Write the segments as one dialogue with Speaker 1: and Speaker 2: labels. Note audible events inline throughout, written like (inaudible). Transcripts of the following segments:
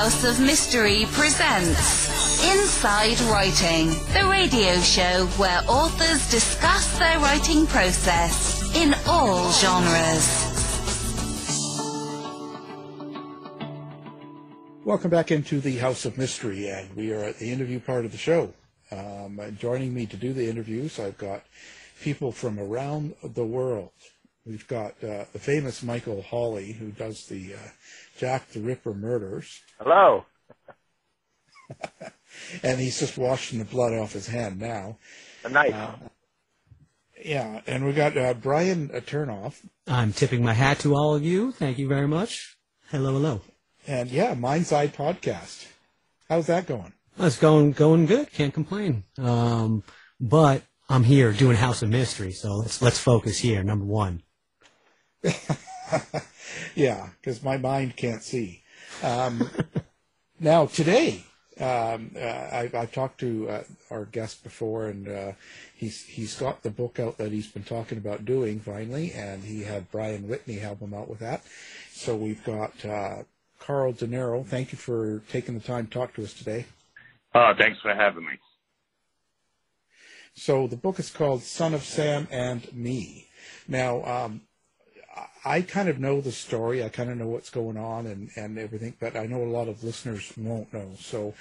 Speaker 1: House of Mystery presents Inside Writing, the radio show where authors discuss their writing process in all genres.
Speaker 2: Welcome back into the House of Mystery, and we are at the interview part of the show. Um, joining me to do the interviews, I've got people from around the world. We've got uh, the famous Michael Hawley, who does the uh, Jack the Ripper murders.
Speaker 3: Hello. (laughs)
Speaker 2: and he's just washing the blood off his hand now.
Speaker 3: A knife.
Speaker 2: Uh, yeah, and we got uh, Brian Turnoff.
Speaker 4: I'm tipping my hat to all of you. Thank you very much. Hello, hello.
Speaker 2: And yeah, Mindside Podcast. How's that going?
Speaker 4: It's going going good. Can't complain. Um, but I'm here doing House of Mystery, so let's let's focus here. Number one. (laughs)
Speaker 2: yeah, because my mind can't see. Um, (laughs) now today, um, uh, I, have talked to uh, our guest before, and uh, he's he's got the book out that he's been talking about doing finally, and he had Brian Whitney help him out with that. So we've got uh, Carl Denaro. Thank you for taking the time to talk to us today.
Speaker 3: Uh, thanks for having me.
Speaker 2: So the book is called Son of Sam and Me. Now, um, I kind of know the story. I kind of know what's going on and, and everything, but I know a lot of listeners won't know. So,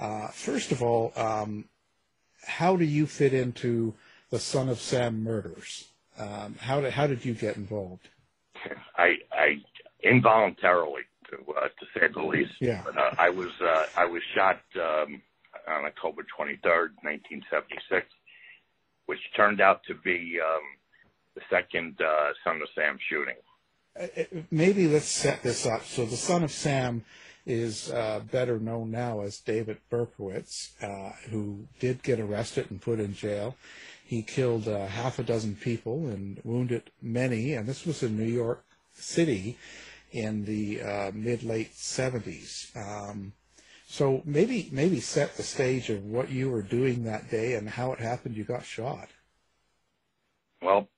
Speaker 2: uh, first of all, um, how do you fit into the Son of Sam murders? Um, how did how did you get involved?
Speaker 3: I, I involuntarily, to uh, to say the least.
Speaker 2: Yeah.
Speaker 3: But, uh, I was uh, I was shot um, on October 23rd, 1976, which turned out to be um, the second uh, Son of Sam shooting.
Speaker 2: Uh, uh, maybe let's set this up. So the Son of Sam is uh, better known now as David Berkowitz, uh, who did get arrested and put in jail. He killed uh, half a dozen people and wounded many, and this was in New York City in the uh, mid late 70s. Um, so maybe maybe set the stage of what you were doing that day and how it happened you got shot.
Speaker 3: Well,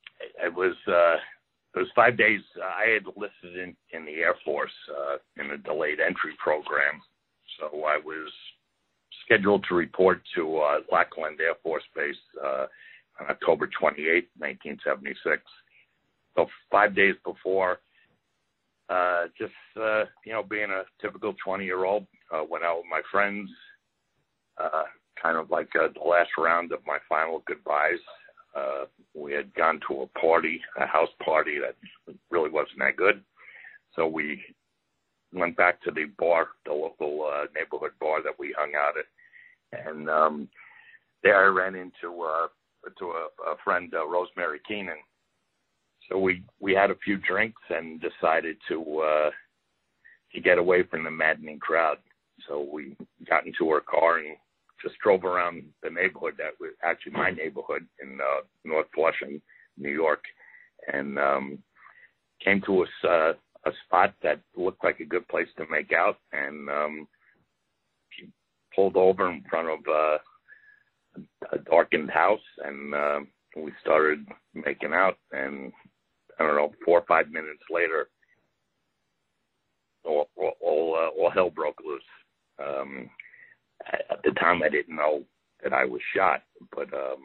Speaker 3: it was uh, it was five days. Uh, I had enlisted in in the Air Force uh, in a delayed entry program, so I was scheduled to report to uh, Lackland Air Force Base uh, on October 28, 1976. So five days before, uh, just uh, you know, being a typical 20 year old, uh, went out with my friends, uh, kind of like uh, the last round of my final goodbyes. Uh, we had gone to a party, a house party that really wasn't that good. So we went back to the bar, the local uh, neighborhood bar that we hung out at, and um, there I ran into uh, to a, a friend, uh, Rosemary Keenan. So we we had a few drinks and decided to uh, to get away from the maddening crowd. So we got into her car and just drove around the neighborhood that was actually my neighborhood in uh, North Flushing, New York, and um, came to a, uh, a spot that looked like a good place to make out. And um, she pulled over in front of uh, a darkened house, and uh, we started making out. And I don't know, four or five minutes later, all all, uh, all hell broke loose. Um, at the time I didn't know that I was shot, but um,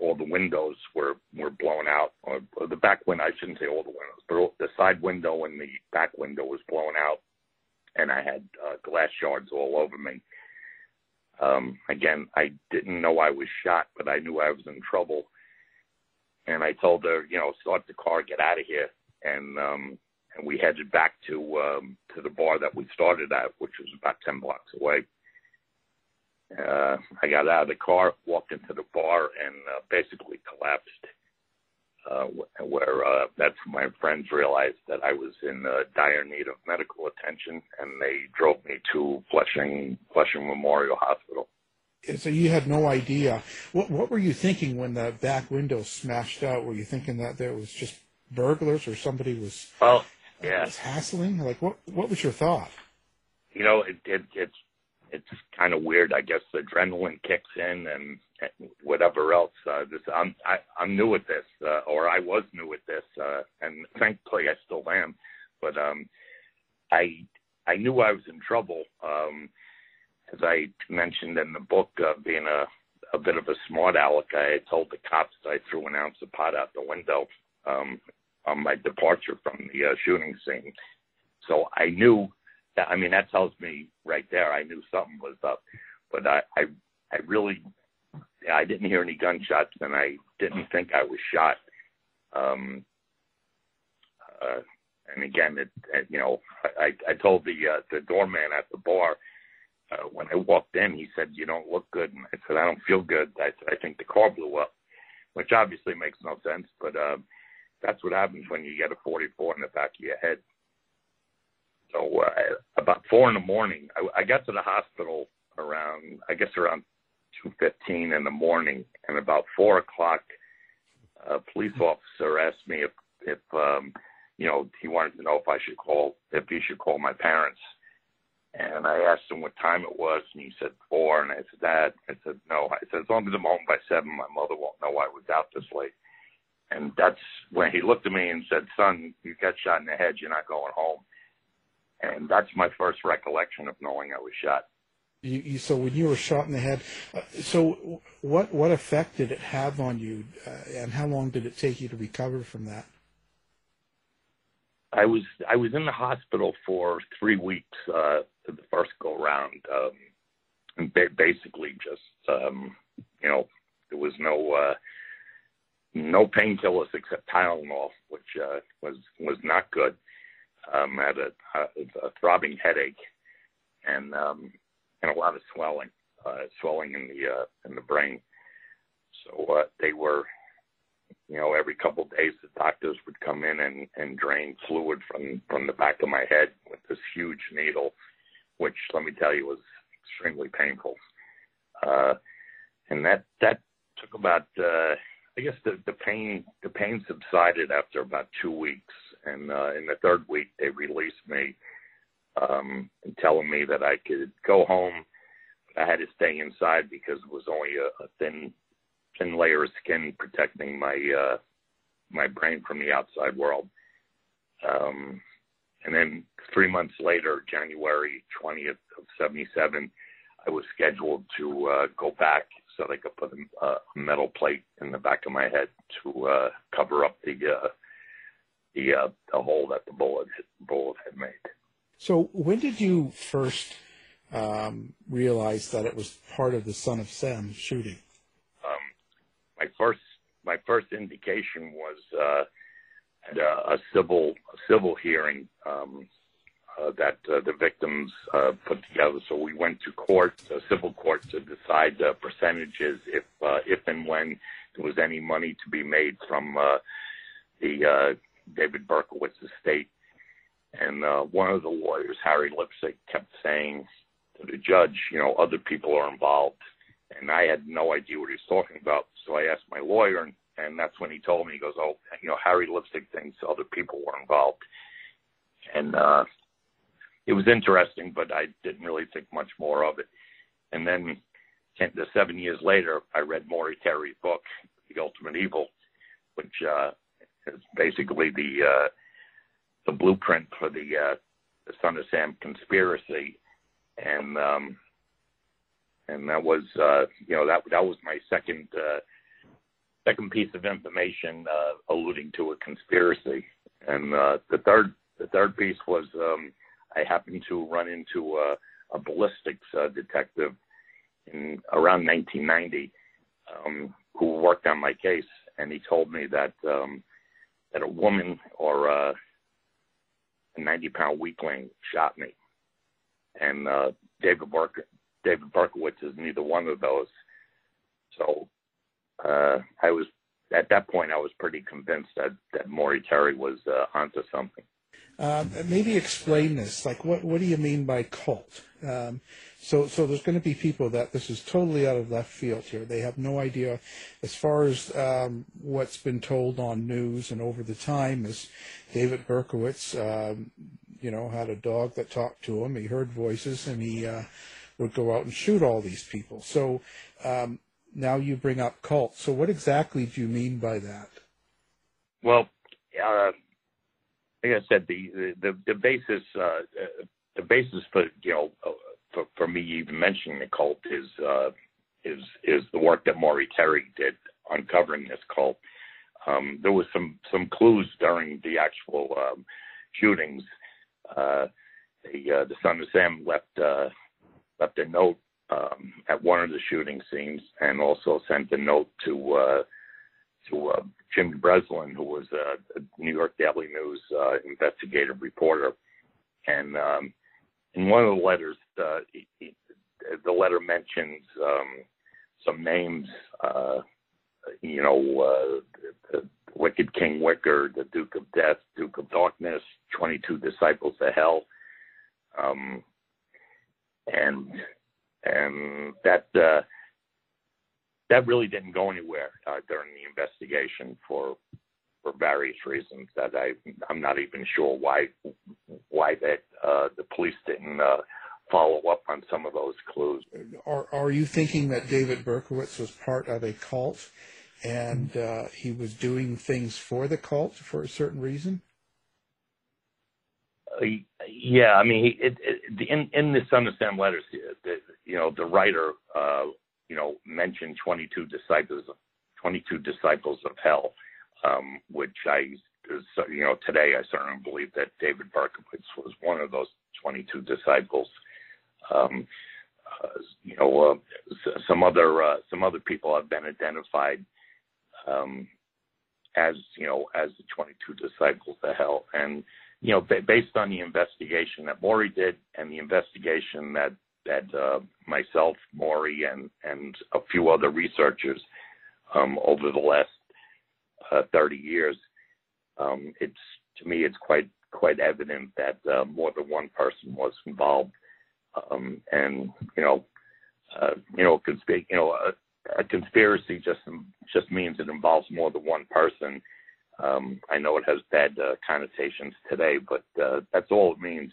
Speaker 3: all the windows were were blown out. Or, or the back window, I shouldn't say all the windows, but the side window and the back window was blown out, and I had uh, glass shards all over me. Um, again, I didn't know I was shot, but I knew I was in trouble. And I told her, you know, start the car, get out of here, and um, and we headed back to um, to the bar that we started at, which was about ten blocks away. Uh, I got out of the car, walked into the bar, and uh, basically collapsed. Uh, where uh, that's when my friends realized that I was in uh, dire need of medical attention, and they drove me to Flushing Flushing Memorial Hospital.
Speaker 2: So you had no idea. What what were you thinking when the back window smashed out? Were you thinking that there was just burglars or somebody was
Speaker 3: well, yeah,
Speaker 2: was hassling? Like what what was your thought?
Speaker 3: You know, it, it it's it's kind of weird. I guess the adrenaline kicks in and, whatever else. Uh, this I'm I, I'm new at this, uh, or I was new at this, uh, and thankfully I still am. But um, I I knew I was in trouble. Um, as I mentioned in the book, uh, being a a bit of a smart aleck, I had told the cops I threw an ounce of pot out the window um, on my departure from the uh, shooting scene. So I knew that. I mean, that tells me right there. I knew something was up, but I, I, I really, I didn't hear any gunshots, and I didn't think I was shot. Um, uh, and again, it, it, you know, I, I told the uh, the doorman at the bar uh, when I walked in, he said, "You don't look good." And I said, "I don't feel good." I said, "I think the car blew up," which obviously makes no sense, but uh, that's what happens when you get a 44 in the back of your head. So uh, about four in the morning, I, I got to the hospital around, I guess around 2:15 in the morning, and about four o'clock, a police officer asked me if if um, you know he wanted to know if I should call if he should call my parents. And I asked him what time it was, and he said four. And I said, Dad, I said, no. I said, as long as I'm home by seven, my mother won't know I was out this late. And that's when he looked at me and said, son, you got shot in the head. You're not going home. And that's my first recollection of knowing I was shot.
Speaker 2: You, you, so when you were shot in the head, uh, so what what effect did it have on you, uh, and how long did it take you to recover from that?
Speaker 3: I was I was in the hospital for three weeks uh, the first go round, um, and ba- basically just um, you know there was no uh, no painkillers except Tylenol, which uh, was was not good. Um, had a, a, throbbing headache and um, and a lot of swelling, uh, swelling in the uh, in the brain. So uh, they were you know, every couple of days the doctors would come in and, and drain fluid from, from the back of my head with this huge needle, which let me tell you was extremely painful. Uh, and that, that took about, uh, I guess the, the pain, the pain subsided after about two weeks. And, uh, in the third week they released me, um, telling me that I could go home. I had to stay inside because it was only a, a thin thin layer of skin protecting my uh, my brain from the outside world. Um, and then three months later, January 20th of 77, I was scheduled to uh, go back so they could put a, a metal plate in the back of my head to uh, cover up the uh, the uh, the hole that the bullet bullet had made.
Speaker 2: So when did you first um, realize that it was part of the Son of Sam shooting?
Speaker 3: my first my first indication was uh, at a, a civil a civil hearing um, uh, that uh, the victims uh, put together. So we went to court, a civil court, to decide the percentages if uh, if and when there was any money to be made from uh, the uh, David Berkowitz estate. And uh, one of the lawyers, Harry Lipsig, kept saying to the judge, you know, other people are involved and I had no idea what he was talking about. So I asked my lawyer, and, and that's when he told me, he goes, "Oh, you know, Harry Lipsig thinks other people were involved," and uh, it was interesting, but I didn't really think much more of it. And then, ten, the seven years later, I read Maury Terry's book, The Ultimate Evil, which uh, is basically the uh, the blueprint for the uh, the Son of Sam conspiracy, and um, and that was uh, you know that that was my second uh, second piece of information uh, alluding to a conspiracy, and uh, the third the third piece was um, I happened to run into a, a ballistics uh, detective in around 1990 um, who worked on my case, and he told me that um, that a woman or uh, a 90 pound weakling shot me, and uh, David Barker David Berkowitz is neither one of those. So uh, I was at that point I was pretty convinced that that Maury Terry was uh, onto something.
Speaker 2: Um, maybe explain this. Like, what what do you mean by cult? Um, so so there's going to be people that this is totally out of left field here. They have no idea. As far as um, what's been told on news and over the time is David Berkowitz, um, you know, had a dog that talked to him. He heard voices and he. Uh, would go out and shoot all these people. So um, now you bring up cult. So what exactly do you mean by that?
Speaker 3: Well, uh, like I said, the the, the basis uh, the basis for you know uh, for, for me even mentioning the cult is uh, is is the work that Maury Terry did uncovering this cult. Um, there was some some clues during the actual um, shootings. Uh, the uh, the son of Sam left uh, left a note um, at one of the shooting scenes, and also sent a note to uh, to uh, Jimmy Breslin, who was a, a New York Daily News uh, investigative reporter, and um, in one of the letters, uh, he, he, the letter mentions um, some names. Uh, you know, uh, the, the Wicked King Wicker, the Duke of Death, Duke of Darkness, 22 Disciples of Hell. Um, and and that uh, that really didn't go anywhere uh, during the investigation for for various reasons that I I'm not even sure why why that uh, the police didn't uh, follow up on some of those clues.
Speaker 2: Are are you thinking that David Berkowitz was part of a cult, and uh, he was doing things for the cult for a certain reason?
Speaker 3: Uh, yeah, I mean, it, it, in in of Sam letters, the, you know, the writer, uh, you know, mentioned 22 disciples, 22 disciples of hell, um, which I, you know, today I certainly believe that David Berkowitz was one of those 22 disciples. Um, uh, you know, uh, some other uh, some other people have been identified um, as you know as the 22 disciples of hell, and you know, based on the investigation that Maury did and the investigation that that uh, myself, Maury, and and a few other researchers um, over the last uh, 30 years, um, it's to me it's quite quite evident that uh, more than one person was involved, um, and you know, uh, you know, consp- you know, a, a conspiracy just just means it involves more than one person um, I know it has bad uh, connotations today, but uh, that's all it means.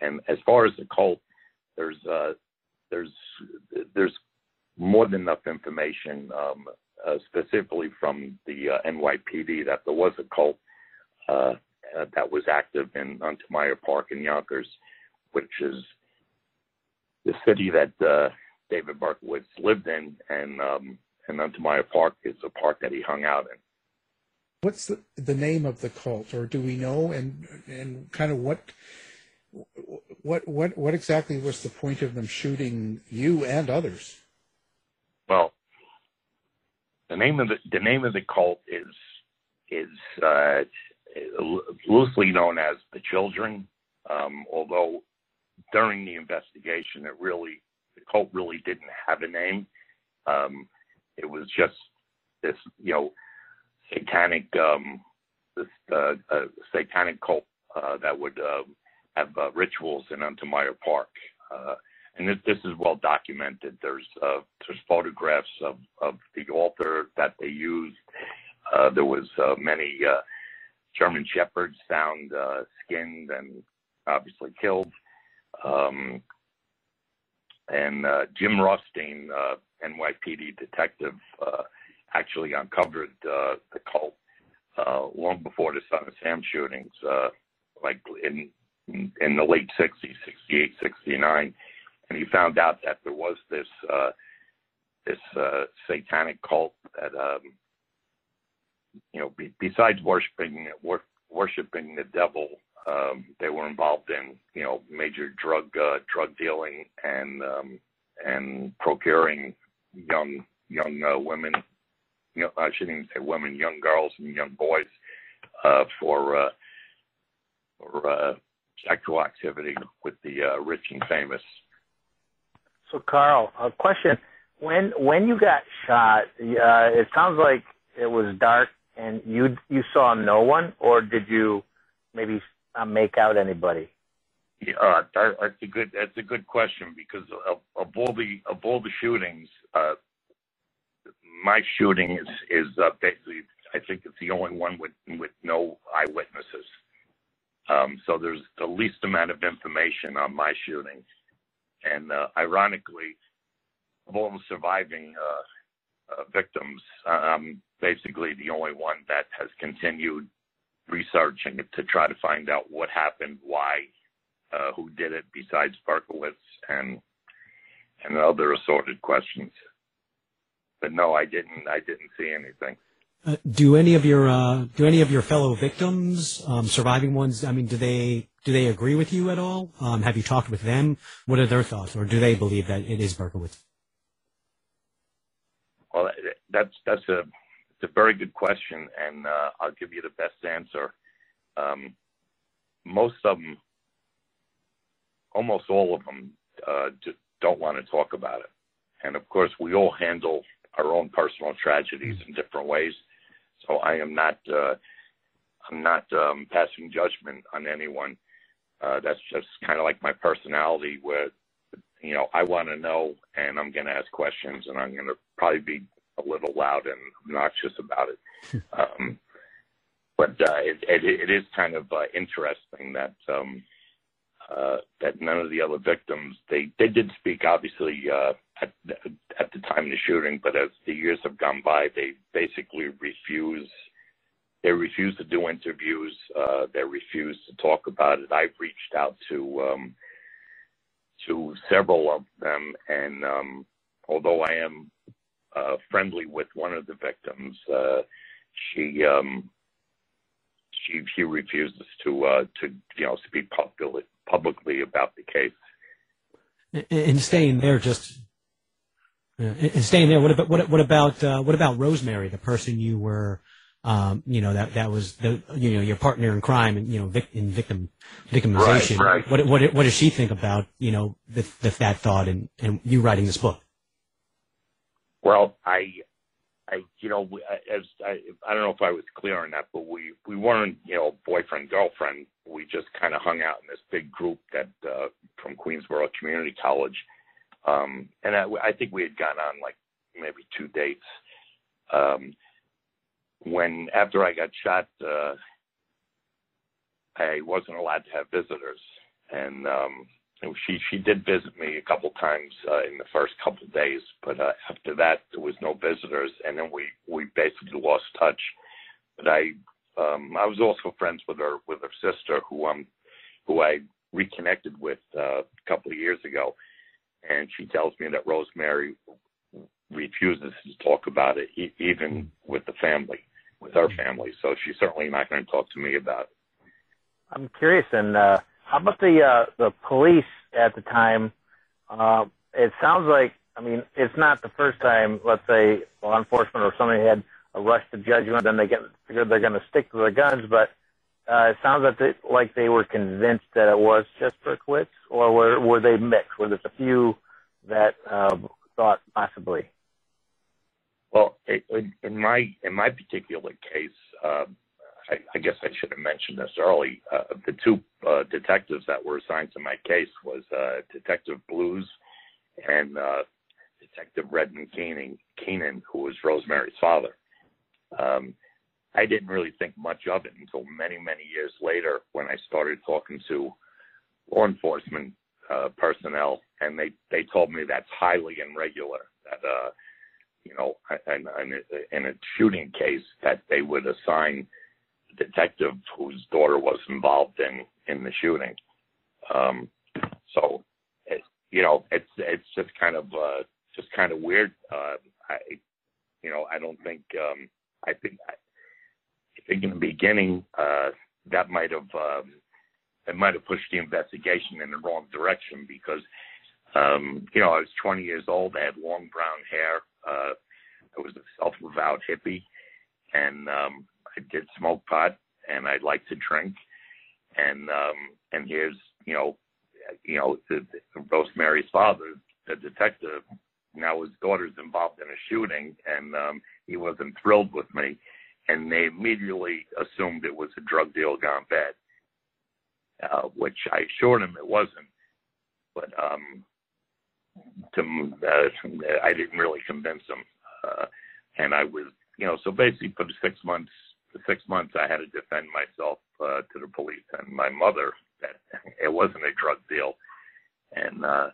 Speaker 3: And as far as the cult, there's uh, there's there's more than enough information, um, uh, specifically from the uh, NYPD, that there was a cult uh, that was active in Untermyer Park in Yonkers, which is the city that David Berkowitz lived in, and um, and Untermyer Park is a park that he hung out in
Speaker 2: what's the, the name of the cult, or do we know, and and kind of what what what what exactly was the point of them shooting you and others?
Speaker 3: Well, the name of the the name of the cult is is uh, loosely known as the Children, um, although during the investigation, it really the cult really didn't have a name. Um, it was just this, you know, satanic um, this uh, uh, satanic cult uh, that would uh, have uh, rituals in Untermyer Park. And this, this is well documented. There's uh, there's photographs of, of the altar that they used. Uh, there was uh, many uh, German shepherds found uh, skinned and obviously killed. Um, and uh, Jim Rothstein, NYPD detective, actually uncovered the cult long before the Son of Sam shootings, like in in the late 60s, 68, 69, and he found out that there was this uh, this uh, satanic cult that um, you know be, besides worshiping wor- worshiping the devil, um, they were involved in you know major drug uh, drug dealing and um, and procuring young young uh, women you know, I shouldn't even say women, young girls and young boys uh, for uh, for uh, sexual activity with the uh, rich and famous.
Speaker 5: So, Carl, a question: when when you got shot, uh, it sounds like it was dark and you you saw no one, or did you maybe uh, make out anybody?
Speaker 3: Yeah, uh, that, that's a good that's a good question because of, of all the of all the shootings, uh, my shooting is is uh, basically I think it's the only one with with no eyewitnesses. Um, so there's the least amount of information on my shooting, and uh, ironically, of all the surviving uh, uh, victims, I'm basically the only one that has continued researching it to try to find out what happened, why, uh, who did it besides Berkowitz and and other assorted questions. But no, I didn't. I didn't see anything.
Speaker 4: Uh, do any of your uh, do any of your fellow victims, um, surviving ones? I mean, do they do they agree with you at all? Um, have you talked with them? What are their thoughts, or do they believe that it is Berkowitz?
Speaker 3: Well, that's that's a it's a very good question, and uh, I'll give you the best answer. Um, most of them, almost all of them, uh, don't want to talk about it. And of course, we all handle our own personal tragedies in different ways. So I am not uh, I'm not um, passing judgment on anyone. Uh, that's just kind of like my personality, where you know I want to know, and I'm going to ask questions, and I'm going to probably be a little loud and obnoxious about it. (laughs) um, but uh, it, it, it is kind of uh, interesting that um, uh, that none of the other victims they they did speak obviously uh, at at the time of the shooting, but as the years have gone by, they basically refuse they refuse to do interviews. Uh, they refuse to talk about it. I've reached out to um, to several of them, and um, although I am uh, friendly with one of the victims, uh, she um, she she refuses to uh, to you know speak publicly publicly about the case.
Speaker 4: And staying there, just and staying there. What about what, what about uh, what about Rosemary, the person you were, um, you know, that that was the you know your partner in crime and you know vic, in victim victimization.
Speaker 3: Right, right.
Speaker 4: What what what does she think about you know the, the, that thought and and you writing this book?
Speaker 3: Well, I I, you know, as I, I don't know if I was clear on that, but we we weren't, you know, boyfriend girlfriend. We just kind of hung out in this big group that uh, from Queensborough Community College, um, and I, I think we had gone on like maybe two dates. Um, when after I got shot, uh, I wasn't allowed to have visitors, and um, she she did visit me a couple times uh, in the first couple of days, but uh, after that there was no visitors, and then we we basically lost touch. But I um, I was also friends with her with her sister, who um who I reconnected with uh, a couple of years ago, and she tells me that Rosemary refuses to talk about it, even with the family, with our family. So she's certainly not going to talk to me about it.
Speaker 5: I'm curious, and uh, how about the uh, the police at the time? Uh, it sounds like I mean it's not the first time. Let's say law enforcement or somebody had a rush to judgment, then they get figured they're going to stick to their guns. But uh, it sounds like they, like they were convinced that it was just Berkowitz, or were were they mixed? Were there a few that uh, thought possibly?
Speaker 3: Well, in my in my particular case, uh, I, I guess I should have mentioned this early. Uh, the two uh, detectives that were assigned to my case was uh, Detective Blues and uh, Detective Redmond Keenan, Keenan, who was Rosemary's father. Um, I didn't really think much of it until many, many years later when I started talking to law enforcement uh, personnel, and they they told me that's highly irregular. That uh, you know, in, in, a shooting case, that they would assign a detective whose daughter was involved in in the shooting. Um, so, it, you know, it's it's just kind of uh, just kind of weird. Uh, I, you know, I don't think um, I think in the beginning uh, that might have um, it might have pushed the investigation in the wrong direction because um, you know I was 20 years old. I had long brown hair. Uh, I was a self-avowed hippie, and um, I did smoke pot and I like to drink. And um, and here's you know, you know, the, the Rosemary's father, the detective. Now his daughter's involved in a shooting, and um, he wasn't thrilled with me. And they immediately assumed it was a drug deal gone bad, uh, which I assured them it wasn't. But um, to, uh, I didn't really convince them, Uh, and I was, you know, so basically for the six months for six months, I had to defend myself uh, to the police and my mother that (laughs) it wasn't a drug deal, and uh,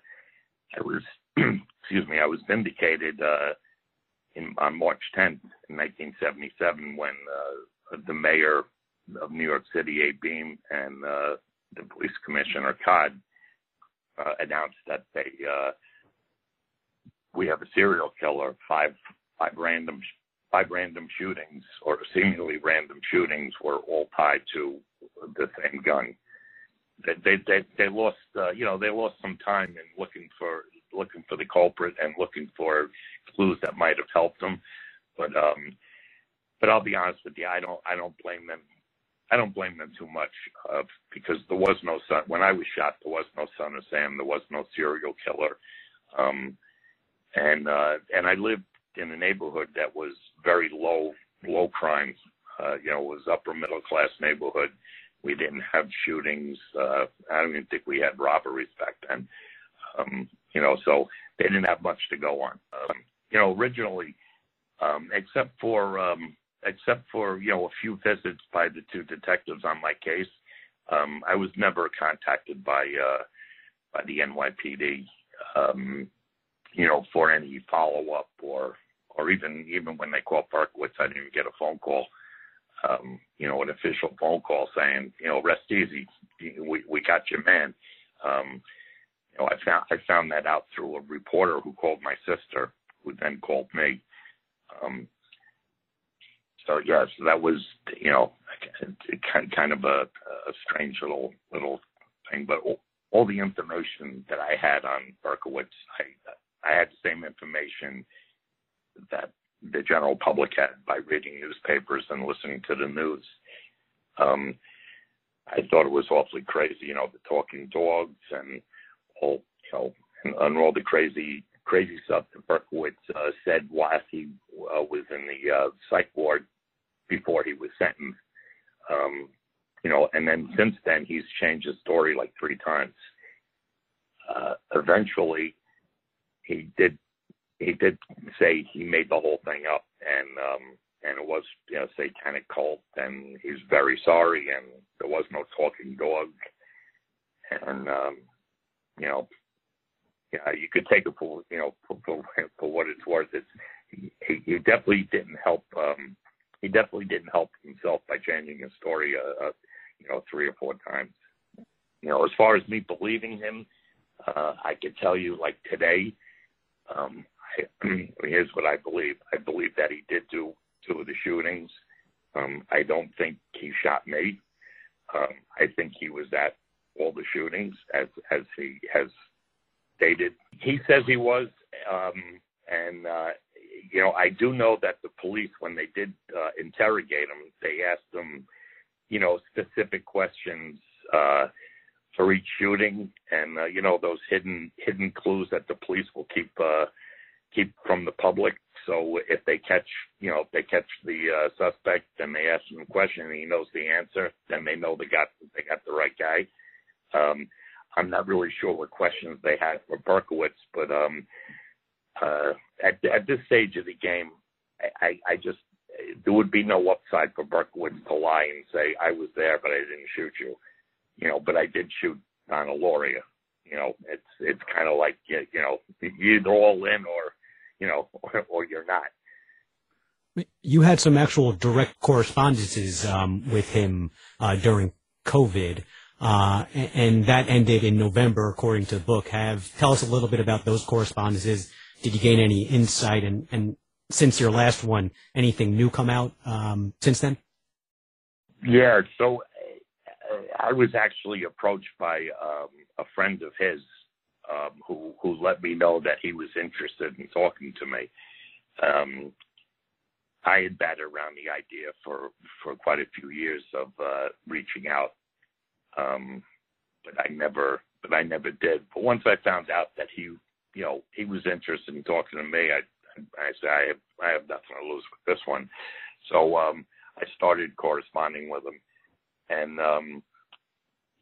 Speaker 3: I was, (clears throat) excuse me, I was vindicated uh, in on March 10th, in 1977, when uh, the mayor of New York City, Abe Beame, and uh, the police commissioner Codd uh, announced that they uh, we have a serial killer, five five random five random shootings or seemingly random shootings were all tied to the same gun. They they they, they lost uh, you know they lost some time in looking for looking for the culprit and looking for clues that might have helped them, but um, but I'll be honest with you, I don't I don't blame them. I don't blame them too much uh, because there was no son. When I was shot, there was no son of Sam. There was no serial killer, um, and uh, and I lived in a neighborhood that was very low low crime. Uh, you know, it was upper middle class neighborhood. We didn't have shootings. Uh, I don't even think we had robberies back then. Um, you know, so they didn't have much to go on. Um, you know, originally, um, except for um, except for you know a few visits by the two detectives on my case, um, I was never contacted by uh, by the NYPD, um, you know, for any follow up or or even even when they called Berkowitz, I didn't even get a phone call. Um, you know, an official phone call saying, you know, rest easy, we we got your man. Um, know, I found I found that out through a reporter who called my sister, who then called me. Um, so yeah, so that was you know kind kind of a, a strange little little thing, but all, all the information that I had on Berkowitz, I I had the same information that the general public had by reading newspapers and listening to the news. Um, I thought it was awfully crazy, you know, the talking dogs and all, you know, and, and all the crazy, crazy stuff that Berkowitz uh, said while he uh, was in the uh, psych ward before he was sentenced. Um, you know, and then since then he's changed his story like three times. Uh, eventually, he did he did say he made the whole thing up, and um, and it was you know satanic cult, and he's very sorry, and there was no talking dog, and um, you know, yeah, you could take it for you know for, for, for what it's worth. It's he, he definitely didn't help. Um, he definitely didn't help himself by changing his story, uh, uh, you know, three or four times. You know, as far as me believing him, uh, I could tell you, like today, um, here's what I believe. I believe that he did do two of the shootings. Um, I don't think he shot me. Um, I think he was at all the shootings, as as he has stated. He says he was, um, and uh, you know, I do know that the police, when they did uh, interrogate him, they asked him, you know, specific questions uh, for each shooting, and uh, you know those hidden hidden clues that the police will keep uh, keep from the public. So if they catch, you know, if they catch the uh, suspect and they ask him a question and he knows the answer, then they know they got they got the right guy. Um, I'm not really sure what questions they had for Berkowitz, but um, uh, at at this stage of the game, I, I, just there would be no upside for Berkowitz to lie and say I was there, but I didn't shoot you. You know, but I did shoot Donna Lauria. You know, it's it's kind of like you know you're all in or you know, or, (laughs) or you're not.
Speaker 4: You had some actual direct correspondences um, with him uh, during COVID, uh, and that ended in November, according to the book. Have tell us a little bit about those correspondences. Did you gain any insight, and, and since your last one, anything new come out um, since then?
Speaker 3: Yeah, so uh, I was actually approached by um, a friend of his um, who who let me know that he was interested in talking to me. Um, I had batted around the idea for for quite a few years of uh, reaching out, um, but I never but I never did. But once I found out that he you know he was interested in talking to me, I I said I have I have nothing to lose with this one. So um, I started corresponding with him, and um,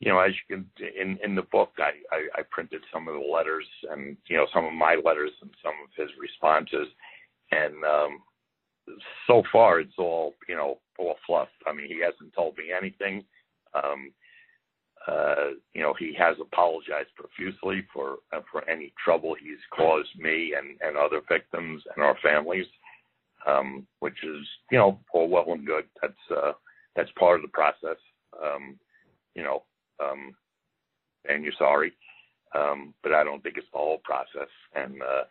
Speaker 3: you know, as you can in in the book, I, I I printed some of the letters and you know some of my letters and some of his responses, and um, so far it's all you know all fluff. I mean, he hasn't told me anything. Um, uh, you know, he has apologized profusely for uh, for any trouble he's caused me and and other victims and our families, um, which is you know all well and good. That's uh, that's part of the process. Um, you know, um, and you're sorry. Um, but I don't think it's the whole process. And uh,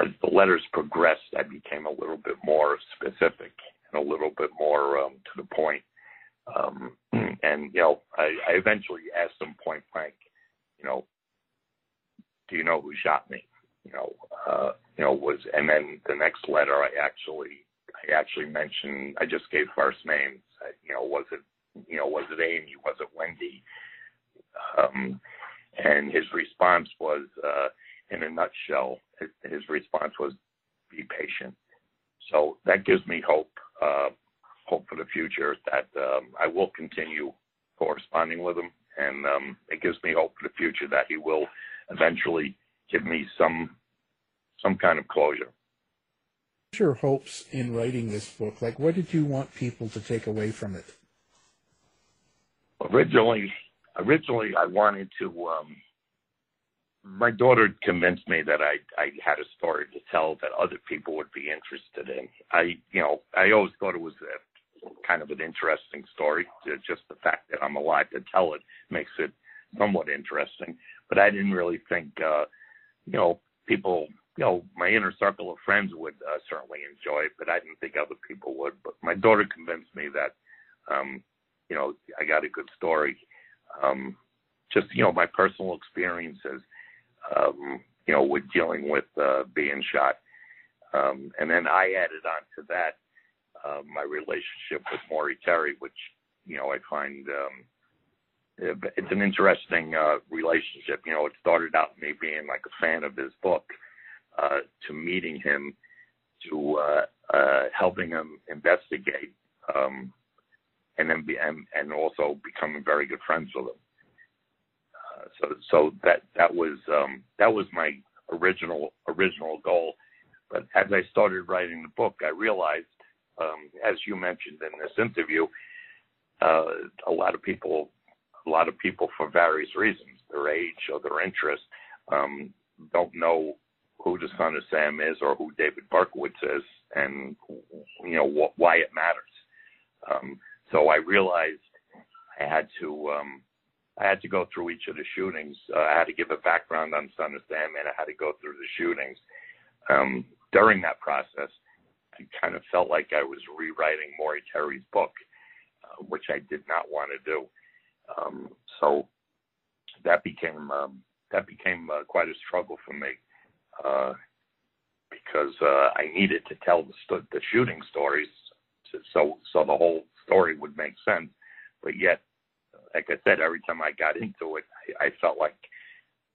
Speaker 3: as the letters progressed, I became a little bit more specific and a little bit more um, to the point. Um, (clears throat) and you know, I, I eventually asked him point blank, you know, do you know who shot me? You know, uh, you know, was and then the next letter I actually I actually mentioned I just gave first names. I, you know, was it you know, was it Amy? Was it Wendy? Um, and his response was, uh, in a nutshell, his response was, "Be patient." So that gives me hope, uh, hope for the future that um, I will continue corresponding with him, and um, it gives me hope for the future that he will eventually give me some some kind of closure.
Speaker 2: What's your hopes in writing this book? Like, what did you want people to take away from it?
Speaker 3: Originally, originally I wanted to. Um, my daughter convinced me that I I had a story to tell that other people would be interested in. I you know I always thought it was a, kind of an interesting story. Just the fact that I'm alive to tell it makes it somewhat interesting. But I didn't really think uh, you know people you know my inner circle of friends would uh, certainly enjoy it, but I didn't think other people would. But my daughter convinced me that um, you know I got a good story um, just you know my personal experiences, um, you know, with dealing with uh, being shot, um, and then I added on to that uh, my relationship with Maury Terry, which you know I find um, it's an interesting uh, relationship. You know, it started out me being like a fan of his book, uh, to meeting him, to uh, uh, helping him investigate. Um, and then be, and, and also becoming very good friends with him. Uh, so so that that was um, that was my original original goal. But as I started writing the book, I realized, um, as you mentioned in this interview, uh, a lot of people, a lot of people for various reasons, their age or their interest, um, don't know who the son of Sam is or who David Berkowitz is, and you know wh- why it matters. Um, so I realized I had to um, I had to go through each of the shootings. Uh, I had to give a background on Son of Sam, and I had to go through the shootings. Um, during that process, Kind of felt like I was rewriting Maury Terry's book, uh, which I did not want to do. Um, so that became um, that became uh, quite a struggle for me uh, because uh, I needed to tell the, st- the shooting stories, to, so so the whole story would make sense. But yet, like I said, every time I got into it, I, I felt like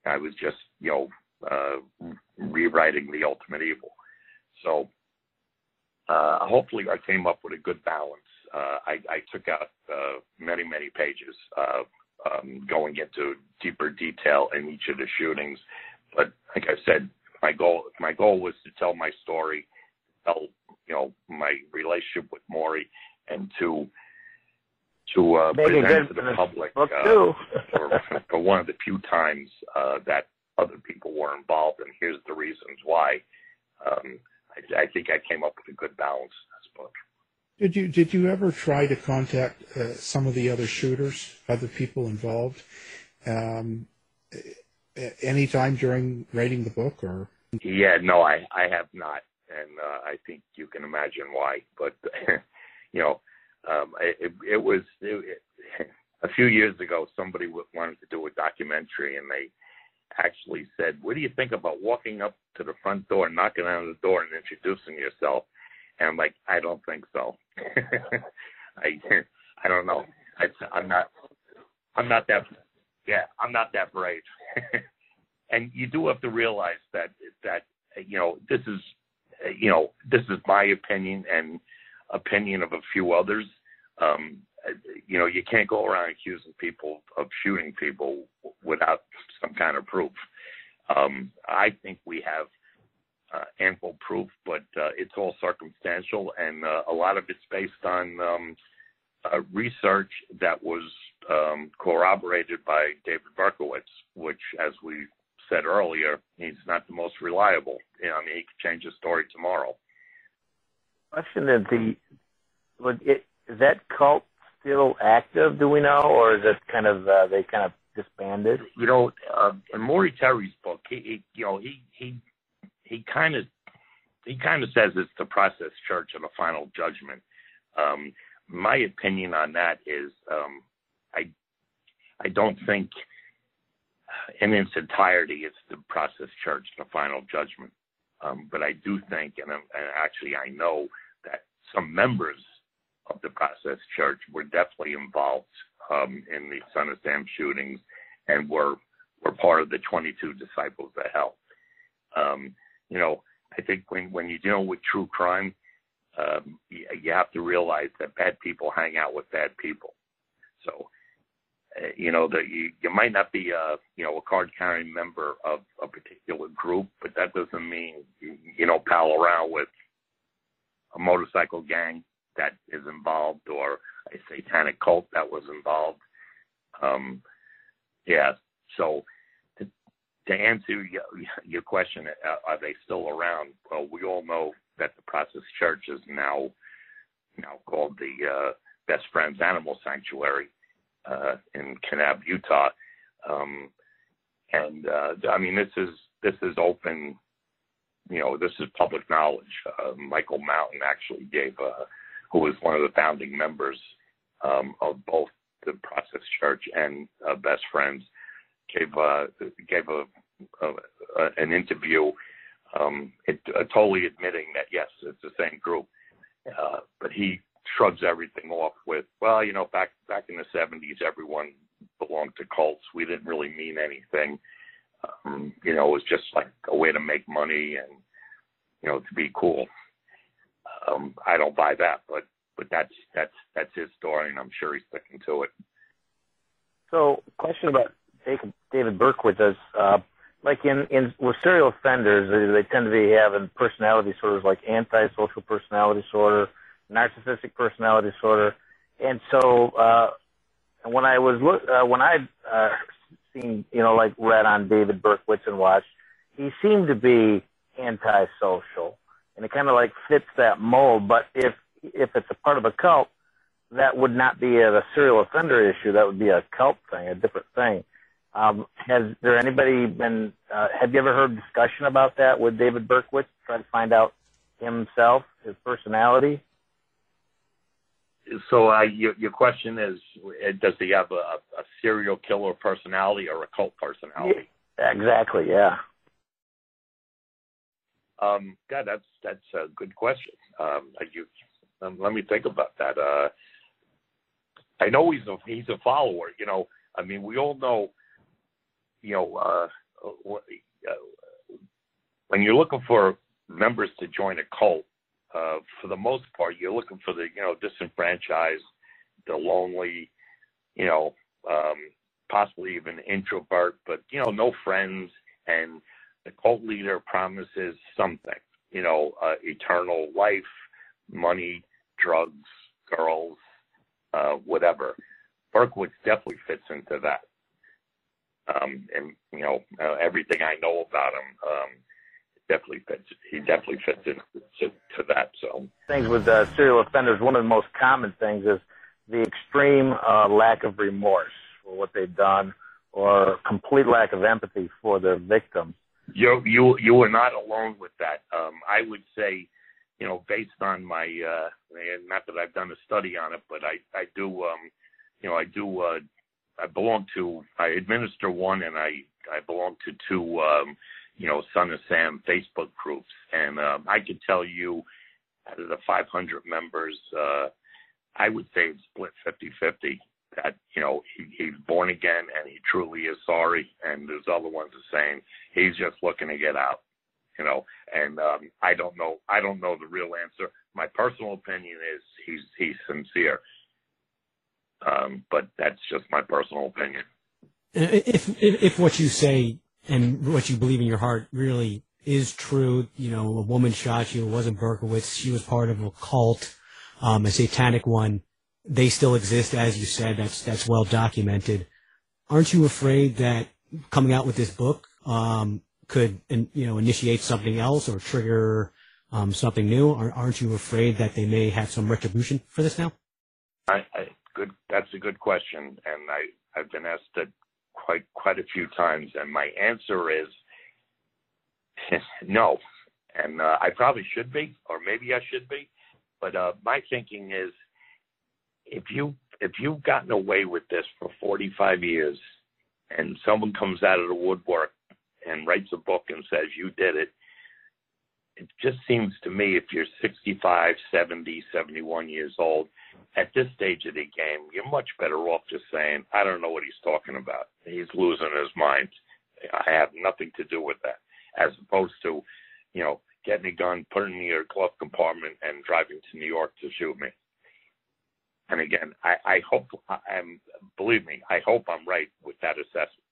Speaker 3: I was just, you know, uh, rewriting the ultimate evil. So uh, hopefully I came up with a good balance. Uh, I, I took out uh, many, many pages uh, um, going into deeper detail in each of the shootings. But like I said, my goal my goal was to tell my story, tell you know my relationship with Maury, and to to uh, present to the public uh, (laughs) for, for one of the few times uh, that other people were involved, and here's the reasons why. Um, I, I, think I came up with a good balance in this book.
Speaker 2: Did you did you ever try to contact uh, some of the other shooters, other people involved, um, any time during writing the book, or?
Speaker 3: Yeah, no, I I have not, and uh, I think you can imagine why. But (laughs) you know, um, it, it was it, (laughs) a few years ago. Somebody wanted to do a documentary, and they actually said, "What do you think about walking up to the front door, knocking on the door, and introducing yourself?" And I'm like, "I don't think so. (laughs) I I don't know. I, I'm not. I'm not that. Yeah, I'm not that brave." (laughs) and you do have to realize that that you know this is you know this is my opinion and opinion of a few others um, you know, you can't go around accusing people of shooting people without some kind of proof. Um, I think we have uh, ample proof, but uh, it's all circumstantial, and uh, a lot of it's based on um, uh, research that was um, corroborated by David Berkowitz, which, as we said earlier, he's not the most reliable. I mean, he could change his story tomorrow.
Speaker 5: Question: Is the would it that cult still active? Do we know, or is it kind of uh, they kind of disbanded?
Speaker 3: You know, uh, in Maury Terry's book, he, he you know he he he kind of he kind of says it's the process church and the final judgment. Um, my opinion on that is um, I I don't think in its entirety it's the process church and the final judgment. Um, but I do think, and, and actually I know that some members of the process church were definitely involved um, in the Son of Sam shootings and were were part of the 22 disciples of hell. Um, you know, I think when when you deal with true crime, um, you, you have to realize that bad people hang out with bad people. So, uh, you know, that you, you might not be a you know a card carrying member of a particular group, but that doesn't mean you, you know pal around with a motorcycle gang that is involved or a satanic cult that was involved. Um, yeah, so to, to answer your, your question, uh, are they still around? Well, we all know that the Process Church is now now called the uh, Best Friends Animal Sanctuary uh, in Kanab, Utah. Um, and uh, I mean, this is this is open. You know, this is public knowledge. Uh, Michael Mountain actually gave, uh, who was one of the founding members um, of both the Process Church and uh, Best Friends, gave uh, gave a, a, a an interview, um, it, uh, totally admitting that yes, it's the same group, uh, but he shrugs everything off with, well, you know, back back in the '70s, everyone belonged to cults. We didn't really mean anything. Um, you know, it was just like a way to make money and you know to be cool. Um, I don't buy that, but but that's that's that's his story, and I'm sure he's sticking to it.
Speaker 5: So, question about David Berkowitz is, uh, like in, in with serial offenders, they, they tend to be having personality disorders like antisocial personality disorder, narcissistic personality disorder, and so uh, when I was look uh, when I uh, seen you know like read on David Berkowitz and watched, he seemed to be antisocial, and it kind of like fits that mold. But if if it's a part of a cult, that would not be a, a serial offender issue. That would be a cult thing, a different thing. Um, has there anybody been? Uh, have you ever heard discussion about that with David Berkowitz? Trying to find out himself, his personality.
Speaker 3: So uh, your, your question is, uh, does he have a, a serial killer personality or a cult personality?
Speaker 5: Yeah, exactly. Yeah.
Speaker 3: Um, God, that's that's a good question. Um, you, um, let me think about that. Uh, I know he's a he's a follower. You know, I mean, we all know. You know, uh, uh, when you're looking for members to join a cult, uh, for the most part, you're looking for the you know disenfranchised, the lonely, you know, um, possibly even introvert, but you know, no friends, and the cult leader promises something, you know, uh, eternal life, money, drugs, girls, uh, whatever. Berkowitz definitely fits into that. Um, and you know, uh, everything I know about him, um, definitely fits. He definitely fits into to, that. So
Speaker 5: things with uh, serial offenders, one of the most common things is the extreme uh, lack of remorse for what they've done, or complete lack of empathy for their victims.
Speaker 3: You you you are not alone with that. Um, I would say, you know, based on my uh, not that I've done a study on it, but I I do um, you know I do uh, I belong to I administer one and I I belong to two um, you know Son of Sam Facebook groups, and um, I could tell you out of the 500 members, uh, I would say it's split 50-50 that you know he, he's born again and he truly is sorry, and there's other ones are saying he's just looking to get out. You know, and um, I don't know. I don't know the real answer. My personal opinion is he's he's sincere, um, but that's just my personal opinion.
Speaker 4: If, if if what you say and what you believe in your heart really is true, you know, a woman shot you. It wasn't Berkowitz. She was part of a cult, um, a satanic one they still exist, as you said. That's that's well documented. Aren't you afraid that coming out with this book um, could, you know, initiate something else or trigger um, something new? Aren't you afraid that they may have some retribution for this now?
Speaker 3: I, I good. That's a good question, and I I've been asked it quite quite a few times, and my answer is (laughs) no. And uh, I probably should be, or maybe I should be, but uh, my thinking is if you if you've gotten away with this for 45 years, and someone comes out of the woodwork and writes a book and says you did it, it just seems to me if you're 65, 70, 71 years old, at this stage of the game, you're much better off just saying, I don't know what he's talking about. He's losing his mind. I have nothing to do with that. As opposed to, you know, getting a gun, putting it in your glove compartment, and driving to New York to shoot me. And again, I, I hope I'm, believe me, I hope I'm right with that assessment.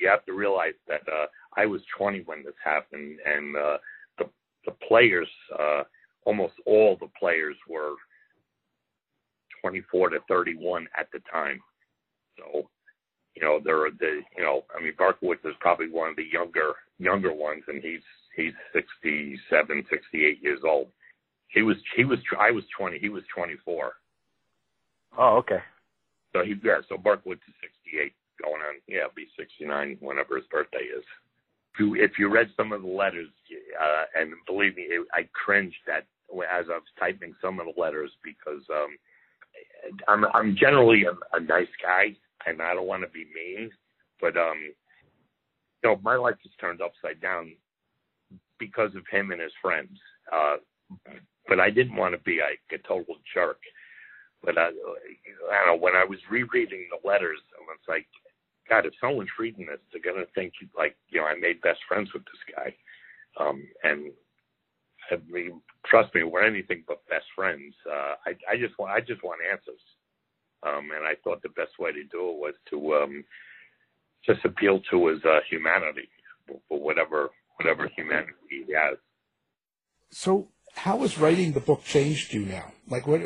Speaker 3: You have to realize that uh, I was 20 when this happened, and uh, the the players, uh, almost all the players were 24 to 31 at the time. So, you know, they're the, you know, I mean, Berkowitz is probably one of the younger younger ones, and he's he's 67, 68 years old. He was he was I was 20, he was 24.
Speaker 5: Oh, okay.
Speaker 3: So he yeah, so Berkowitz is 68, going on yeah, be 69 whenever his birthday is. If you if you read some of the letters, uh, and believe me, it, I cringed at as I was typing some of the letters because um, I'm I'm generally a, a nice guy, and I don't want to be mean, but um, you know, my life is turned upside down because of him and his friends. Uh, but I didn't want to be like a total jerk. But I, I don't know. When I was rereading the letters, I was like, God, if someone's reading this, they're gonna think like, you know, I made best friends with this guy. Um, and I mean, trust me, we're anything but best friends. Uh, I, I just want, I just want answers. Um, and I thought the best way to do it was to um, just appeal to his uh, humanity, for whatever whatever humanity he has.
Speaker 2: So, how has writing the book changed you now? Like, what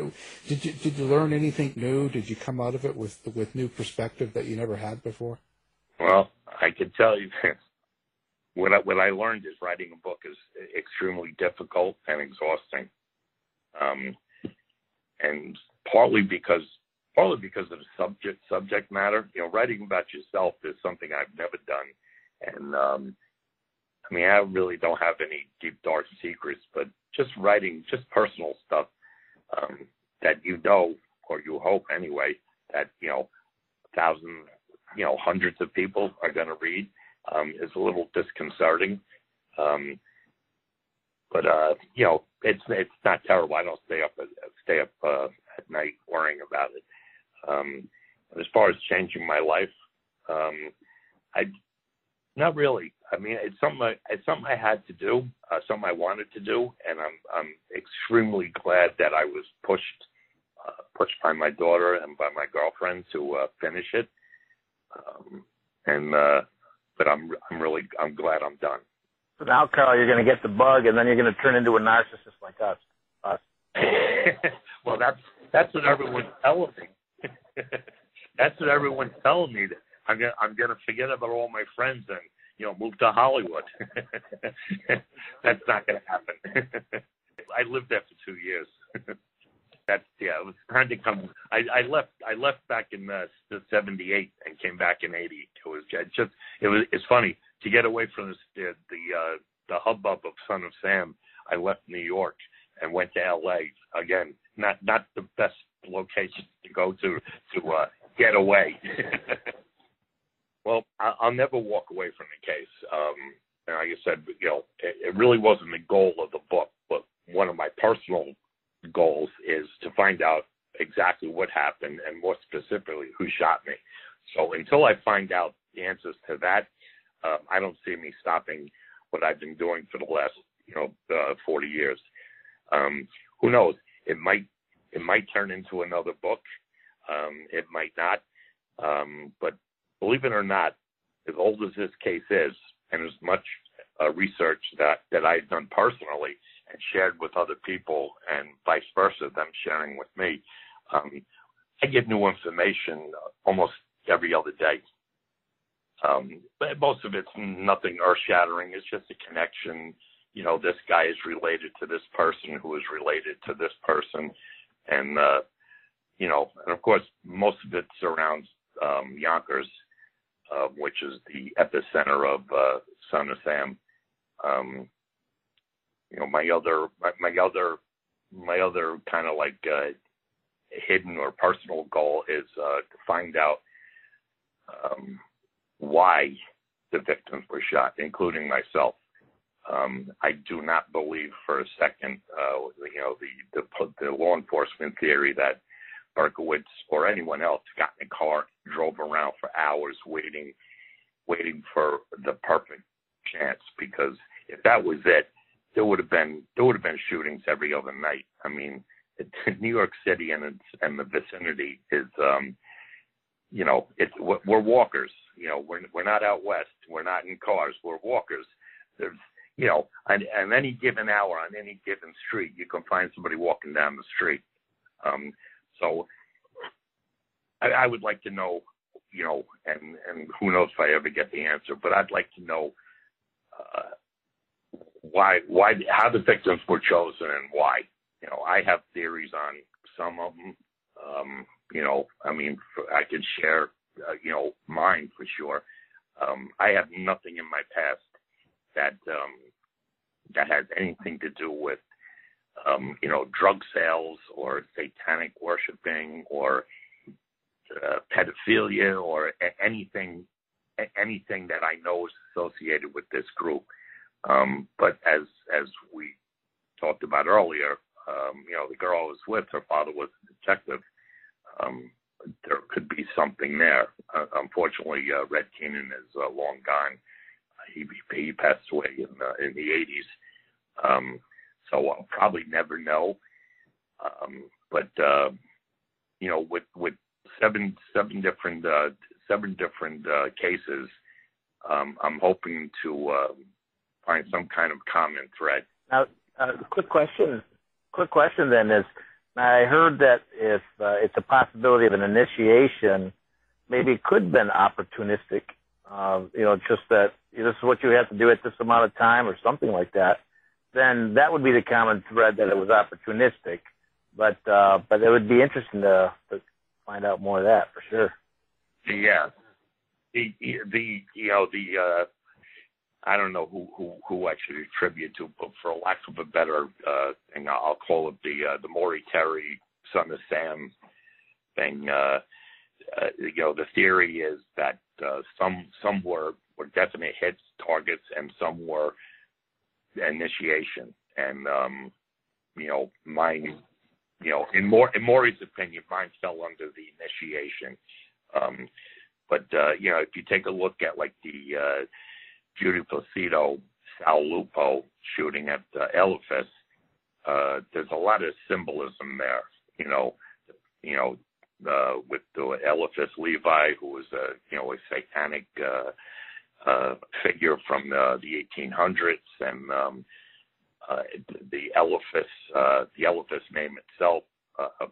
Speaker 2: did you did you learn anything new? Did you come out of it with with new perspective that you never had before?
Speaker 3: Well, I can tell you this. What I, what I learned is writing a book is extremely difficult and exhausting, um, and partly because partly because of the subject subject matter. You know, writing about yourself is something I've never done, and um, I mean, I really don't have any deep dark secrets, but just writing just personal stuff um, that you know or you hope anyway that you know thousands, you know, hundreds of people are going to read um, is a little disconcerting. Um, but uh, you know, it's it's not terrible. I don't stay up stay up uh, at night worrying about it. Um, as far as changing my life, um, I not really. I mean, it's something I, it's something I had to do, uh, something I wanted to do, and I'm I'm extremely glad that I was pushed uh, pushed by my daughter and by my girlfriend to uh, finish it. Um, and uh, but I'm I'm really I'm glad I'm done.
Speaker 5: So now, Carl, you're going to get the bug, and then you're going to turn into a narcissist like us. Us. (laughs)
Speaker 3: well, that's that's what everyone's telling me. (laughs) that's what everyone's telling me. That I'm gonna I'm gonna forget about all my friends and you know move to Hollywood. (laughs) That's not gonna happen. (laughs) I lived there for two years. (laughs) That's yeah. It was trying to come. I, I left. I left back in uh, the '78 and came back in '80. It was just. It was. It's funny to get away from this, the the uh, the hubbub of Son of Sam. I left New York and went to L.A. Again, not not the best location to go to to uh, get away. Well, I, I'll never walk away from the case. Um, and like I said, you know, it, it really wasn't the goal of the book, but one of my personal goals is to find out exactly what happened and more specifically who shot me. So until I find out the answers to that, uh, I don't see me stopping what I've been doing for the last, you know, uh, 40 years. Um, who knows? It might it might turn into another book. Um, it might not. Um, but believe it or not, as old as this case is, and as much uh, research that, that I've done personally and shared with other people, and vice versa, them sharing with me, um, I get new information almost every other day. Um, but most of it's nothing earth shattering. It's just a connection. You know, this guy is related to this person who is related to this person. And, uh, you know, and of course, most of it surrounds um, Yonkers, uh, which is the epicenter of uh, Son of Sam. Um, you know, my other, my, my other, my other kind of like uh, hidden or personal goal is uh, to find out um, why the victims were shot, including myself. Um, I do not believe for a second, uh, you know, the, the the law enforcement theory that Berkowitz or anyone else got in a car, drove around for hours waiting, waiting for the perfect chance. Because if that was it, there would have been there would have been shootings every other night. I mean, (laughs) New York City and its and the vicinity is, um, you know, it's we're walkers. You know, we're we're not out west. We're not in cars. We're walkers. There's you know, on, on any given hour on any given street, you can find somebody walking down the street. Um, so I, I would like to know, you know, and and who knows if I ever get the answer, but I'd like to know uh, why why how the victims were chosen and why. You know, I have theories on some of them. Um, you know, I mean, I could share, uh, you know, mine for sure. Um, I have nothing in my past that um, that has anything to do with um, you know drug sales or satanic worshiping or uh, pedophilia or a- anything anything that I know is associated with this group. Um, but as as we talked about earlier, um, you know, the girl I was with, her father was a detective. Um, there could be something there. Uh, unfortunately, uh, Red Keenan is uh, long gone he he passed away in the in the 80s. Um, so I'll probably never know. Um, but uh, you know, with with seven seven different uh, seven different uh, cases, um, I'm hoping to uh, find some kind of common thread.
Speaker 5: Now, uh, quick question. Quick question then is, I heard that if uh, it's a possibility of an initiation, maybe it could have been opportunistic uh, you know, just that this is what you have to do at this amount of time or something like that, then that would be the common thread that it was opportunistic. But uh, but it would be interesting to, to find out more of that for sure.
Speaker 3: Yeah, the the you know the uh, I don't know who who who I should attribute to, but for lack of a better uh, thing, I'll call it the uh, the Maury Terry son of Sam thing. Uh, uh, you know, the theory is that uh, some some were were definite hits, targets, and some were initiation. And um, you know, mine, you know, in more in Maury's opinion, mine fell under the initiation. Um, but uh, you know, if you take a look at like the uh, Judy Placido, Sal Lupo shooting at uh, Eliphas, uh, there's a lot of symbolism there. You know, you know, uh, with the Eliphas Levi, who was a you know a satanic uh, uh, figure from the, the 1800s, and um, uh, the Eliphas uh, the Eliphas name itself. Uh,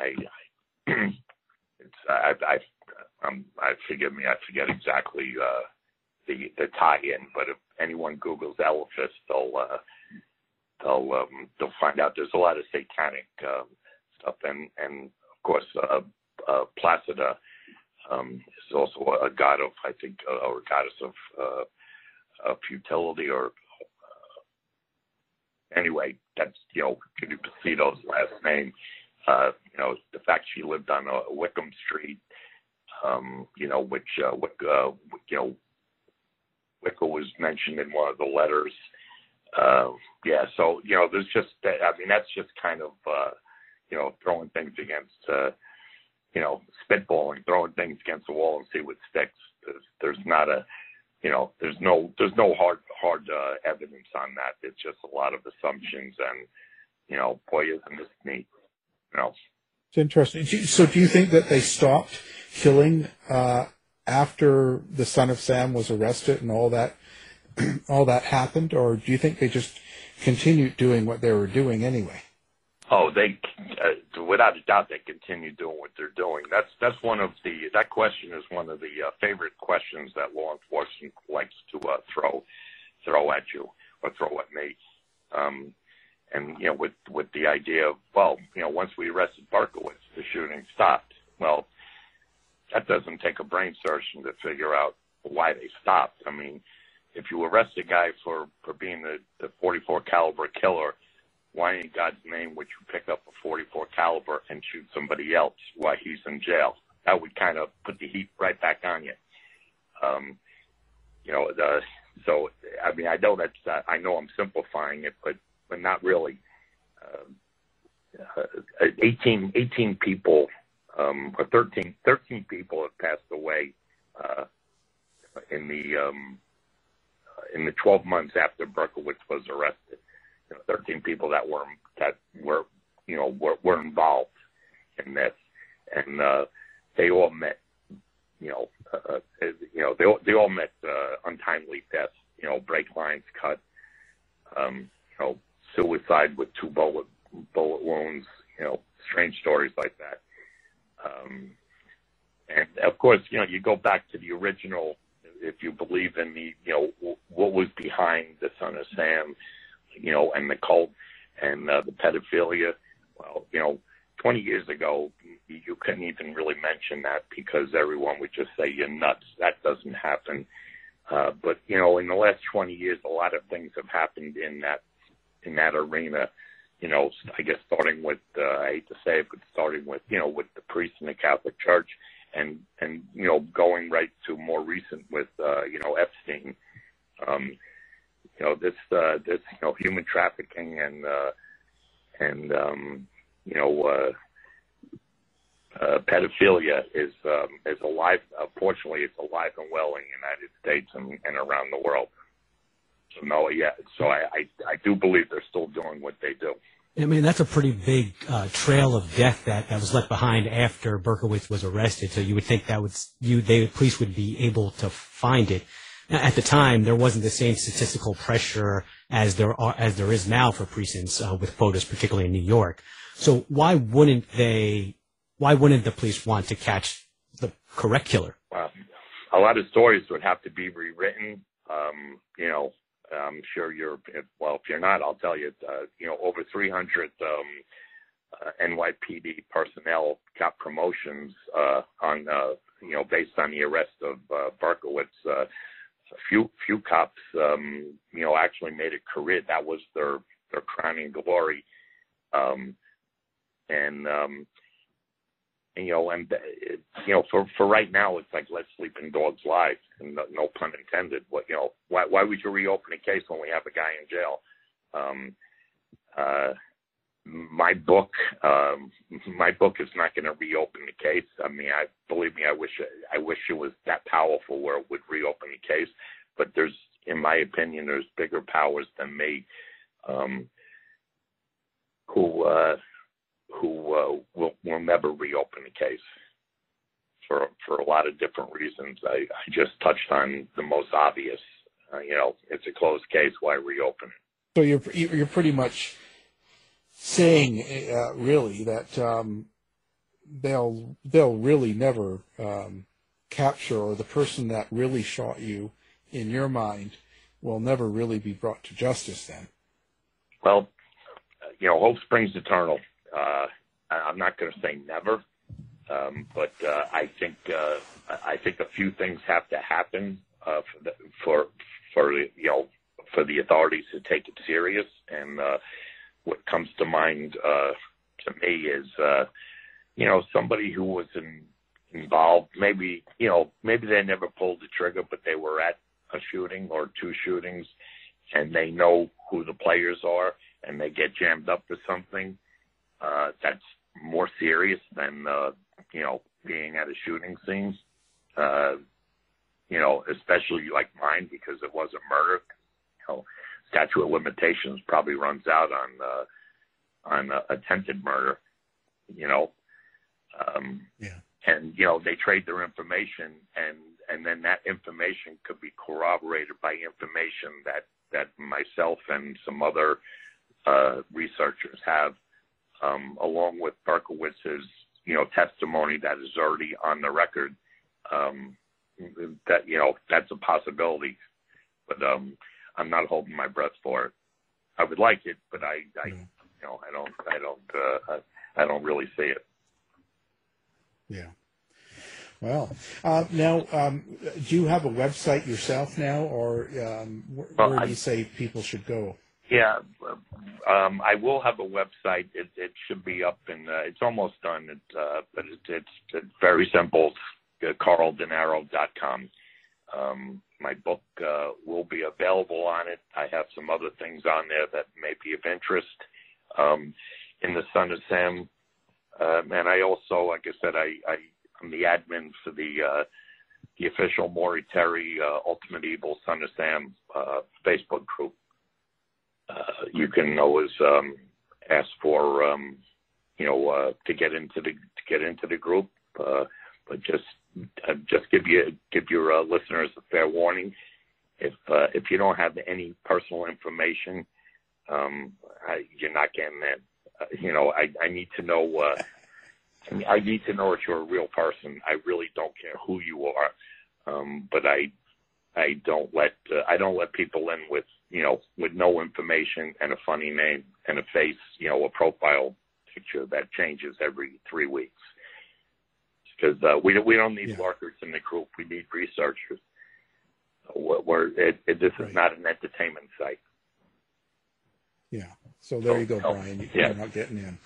Speaker 3: I, I (clears throat) it's I, I um, I forgive me I forget exactly uh, the the tie-in, but if anyone Google's Eliphas, they'll uh, they'll um, they'll find out there's a lot of satanic um, stuff and and of course, uh, uh, Placida um, is also a god of, I think, uh, or goddess of, uh, of futility or uh, anyway, that's, you know, Judy Placido's last name. Uh, you know, the fact she lived on uh, Wickham Street, um, you know, which, uh, Wick, uh, you know, Wicca was mentioned in one of the letters. Uh, yeah, so, you know, there's just, I mean, that's just kind of, uh, you know, throwing things against, uh, you know, spitballing, throwing things against the wall and see what sticks. There's, there's not a, you know, there's no, there's no hard, hard uh, evidence on that. It's just a lot of assumptions, and you know, boy, isn't this neat, you know.
Speaker 2: It's interesting. So, do you think that they stopped killing uh, after the son of Sam was arrested and all that, (clears throat) all that happened, or do you think they just continued doing what they were doing anyway?
Speaker 3: Oh, they uh, without a doubt they continue doing what they're doing. That's that's one of the that question is one of the uh, favorite questions that law enforcement likes to uh, throw throw at you or throw at me. Um, and you know, with with the idea of well, you know, once we arrested Berkowitz, the shooting stopped. Well, that doesn't take a brain surgeon to figure out why they stopped. I mean, if you arrest a guy for for being the the 44 caliber killer, why in God's name would you pick up a 44 caliber and shoot somebody else while he's in jail? That would kind of put the heat right back on you. Um, you know, the, so I mean, I know that's uh, I know I'm simplifying it, but but not really. Uh, uh, 18, 18 people, um, or 13, 13 people have passed away uh, in the um, in the 12 months after Berkowitz was arrested. You know, 13 people that were that were you know were, were involved in this, and uh, they all met. You know, uh, uh you know, they they all met uh, untimely deaths. You know, brake lines cut. Um, you know, suicide with two bullet bullet wounds. You know, strange stories like that. Um, and of course, you know, you go back to the original. If you believe in the, you know, what was behind the Son of Sam, you know, and the cult and uh, the pedophilia. Well, you know, 20 years ago, you couldn't even really mention that because everyone would just say you're nuts. That doesn't happen. Uh, but you know, in the last 20 years, a lot of things have happened in that in that arena. You know, I guess starting with uh, I hate to say it, but starting with you know with the priests in the Catholic Church, and and you know going right to more recent with uh, you know Epstein. Um, you know this uh, this you know human trafficking and uh, and um, you know uh, uh, pedophilia is um, is alive. Unfortunately, it's alive and well in the United States and, and around the world. So no, yeah. So I, I I do believe they're still doing what they do.
Speaker 4: I mean, that's a pretty big uh, trail of death that, that was left behind after Berkowitz was arrested. So you would think that would you they police would be able to find it. At the time, there wasn't the same statistical pressure as there are as there is now for precincts uh, with quotas, particularly in New York. So why wouldn't they? Why wouldn't the police want to catch the correct killer?
Speaker 3: Well, a lot of stories would have to be rewritten. Um, you know, I'm sure you're well. If you're not, I'll tell you. Uh, you know, over 300 um, uh, NYPD personnel got promotions uh, on uh, you know based on the arrest of uh, Berkowitz. Uh, few few cops, um, you know, actually made a career. That was their their crowning glory. Um, and um, you know, and it, you know, for for right now, it's like let sleeping dogs lie, and no, no pun intended. What you know, why why would you reopen a case when we have a guy in jail? Um, uh, my book, um, my book is not going to reopen the case. I mean, I believe me, I wish I wish it was that powerful where it would reopen the case. But there's, in my opinion, there's bigger powers than me, um, who uh, who uh, will will never reopen the case for for a lot of different reasons. I, I just touched on the most obvious. Uh, you know, it's a closed case. Why reopen it?
Speaker 2: So you're you're pretty much saying uh, really that um, they'll they'll really never um, capture or the person that really shot you in your mind will never really be brought to justice then.
Speaker 3: Well, you know, hope springs eternal. Uh, I'm not going to say never, um, but uh, I think uh, I think a few things have to happen uh, for the, for for you know for the authorities to take it serious and uh, what comes to mind uh, to me is, uh, you know, somebody who was in, involved. Maybe you know, maybe they never pulled the trigger, but they were at a shooting or two shootings, and they know who the players are, and they get jammed up for something. Uh, that's more serious than uh, you know being at a shooting scene. Uh, you know, especially like mine because it was a murder. You know, statute of limitations probably runs out on uh, on uh, attempted murder. You know, um,
Speaker 2: yeah.
Speaker 3: And you know they trade their information, and and then that information could be corroborated by information that that myself and some other uh, researchers have, um, along with Berkowitz's you know testimony that is already on the record. Um, that you know that's a possibility, but um, I'm not holding my breath for it. I would like it, but I, I, you know, I don't, I don't, uh, I don't really see it.
Speaker 2: Yeah. Well, uh, now, um, do you have a website yourself now, or um, where,
Speaker 3: Well,
Speaker 2: where do you say people should go?
Speaker 3: Yeah, um, I will have a website. It, it should be up and uh, it's almost done. It, uh, but it, it's, it's very simple. Uh, CarlDenaro.com. Um, my book uh, will be available on it. I have some other things on there that may be of interest. Um, in the Son of Sam, um, and I also, like I said, I, I I'm the admin for the uh, the official Maury Terry uh, Ultimate Evil Son of Sam uh, Facebook group uh, you can always um, ask for um, you know to get into the to get into the group, but just just give you give your uh, listeners a fair warning. If uh, if you don't have any personal information, um, I, you're not getting in. Uh, you know, I, I need to know. Uh, I need to know if you're a real person. I really don't care who you are, um, but I I don't let uh, I don't let people in with you know with no information and a funny name and a face, you know, a profile picture that changes every three weeks. Because uh, we we don't need
Speaker 2: Yeah.
Speaker 3: lurkers in the group. We need researchers. We're, we're it, it, this
Speaker 2: Right.
Speaker 3: is not an entertainment site.
Speaker 2: Yeah. So there you go,
Speaker 3: Oh,
Speaker 2: Brian. You-
Speaker 3: yeah.
Speaker 2: You're not getting in.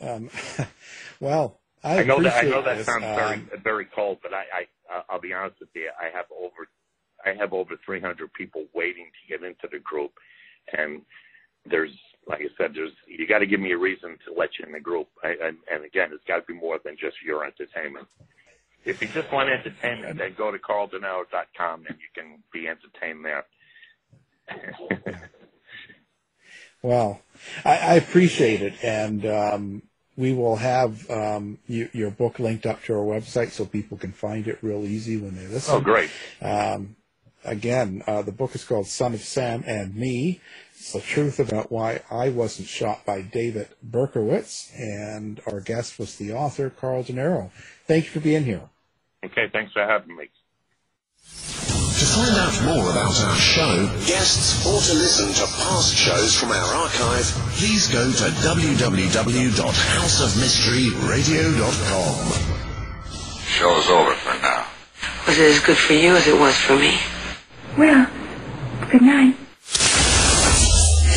Speaker 2: Um, (laughs) well, I,
Speaker 3: I know that I know that
Speaker 2: this.
Speaker 3: sounds very
Speaker 2: Um,
Speaker 3: very cold, but I, I uh, I'll be honest with you. I have over I have over 300 people waiting to get into the group, and there's like I said, there's you got to give me a reason to let you in the group. I, and, and again, it's got to be more than just your entertainment. If you just want entertainment, then go to carldenaro.com and you can be entertained there. (laughs)
Speaker 2: Well, I, I appreciate it, and um, we will have um, you, your book linked up to our website so people can find it real easy when they listen.
Speaker 3: oh, great!
Speaker 2: Um, again, uh, the book is called Son of Sam and Me. It's the truth about why I wasn't shot by David Berkowitz, and our guest was the author, Carl Denaro. Thank you for being here.
Speaker 3: Okay, thanks for having me.
Speaker 6: To find out more about our show, guests, or to listen to past shows from our archive, please go to www.houseofmysteryradio.com.
Speaker 7: Show's over for now.
Speaker 8: Was it as good for you as it was for me?
Speaker 9: Well, good night.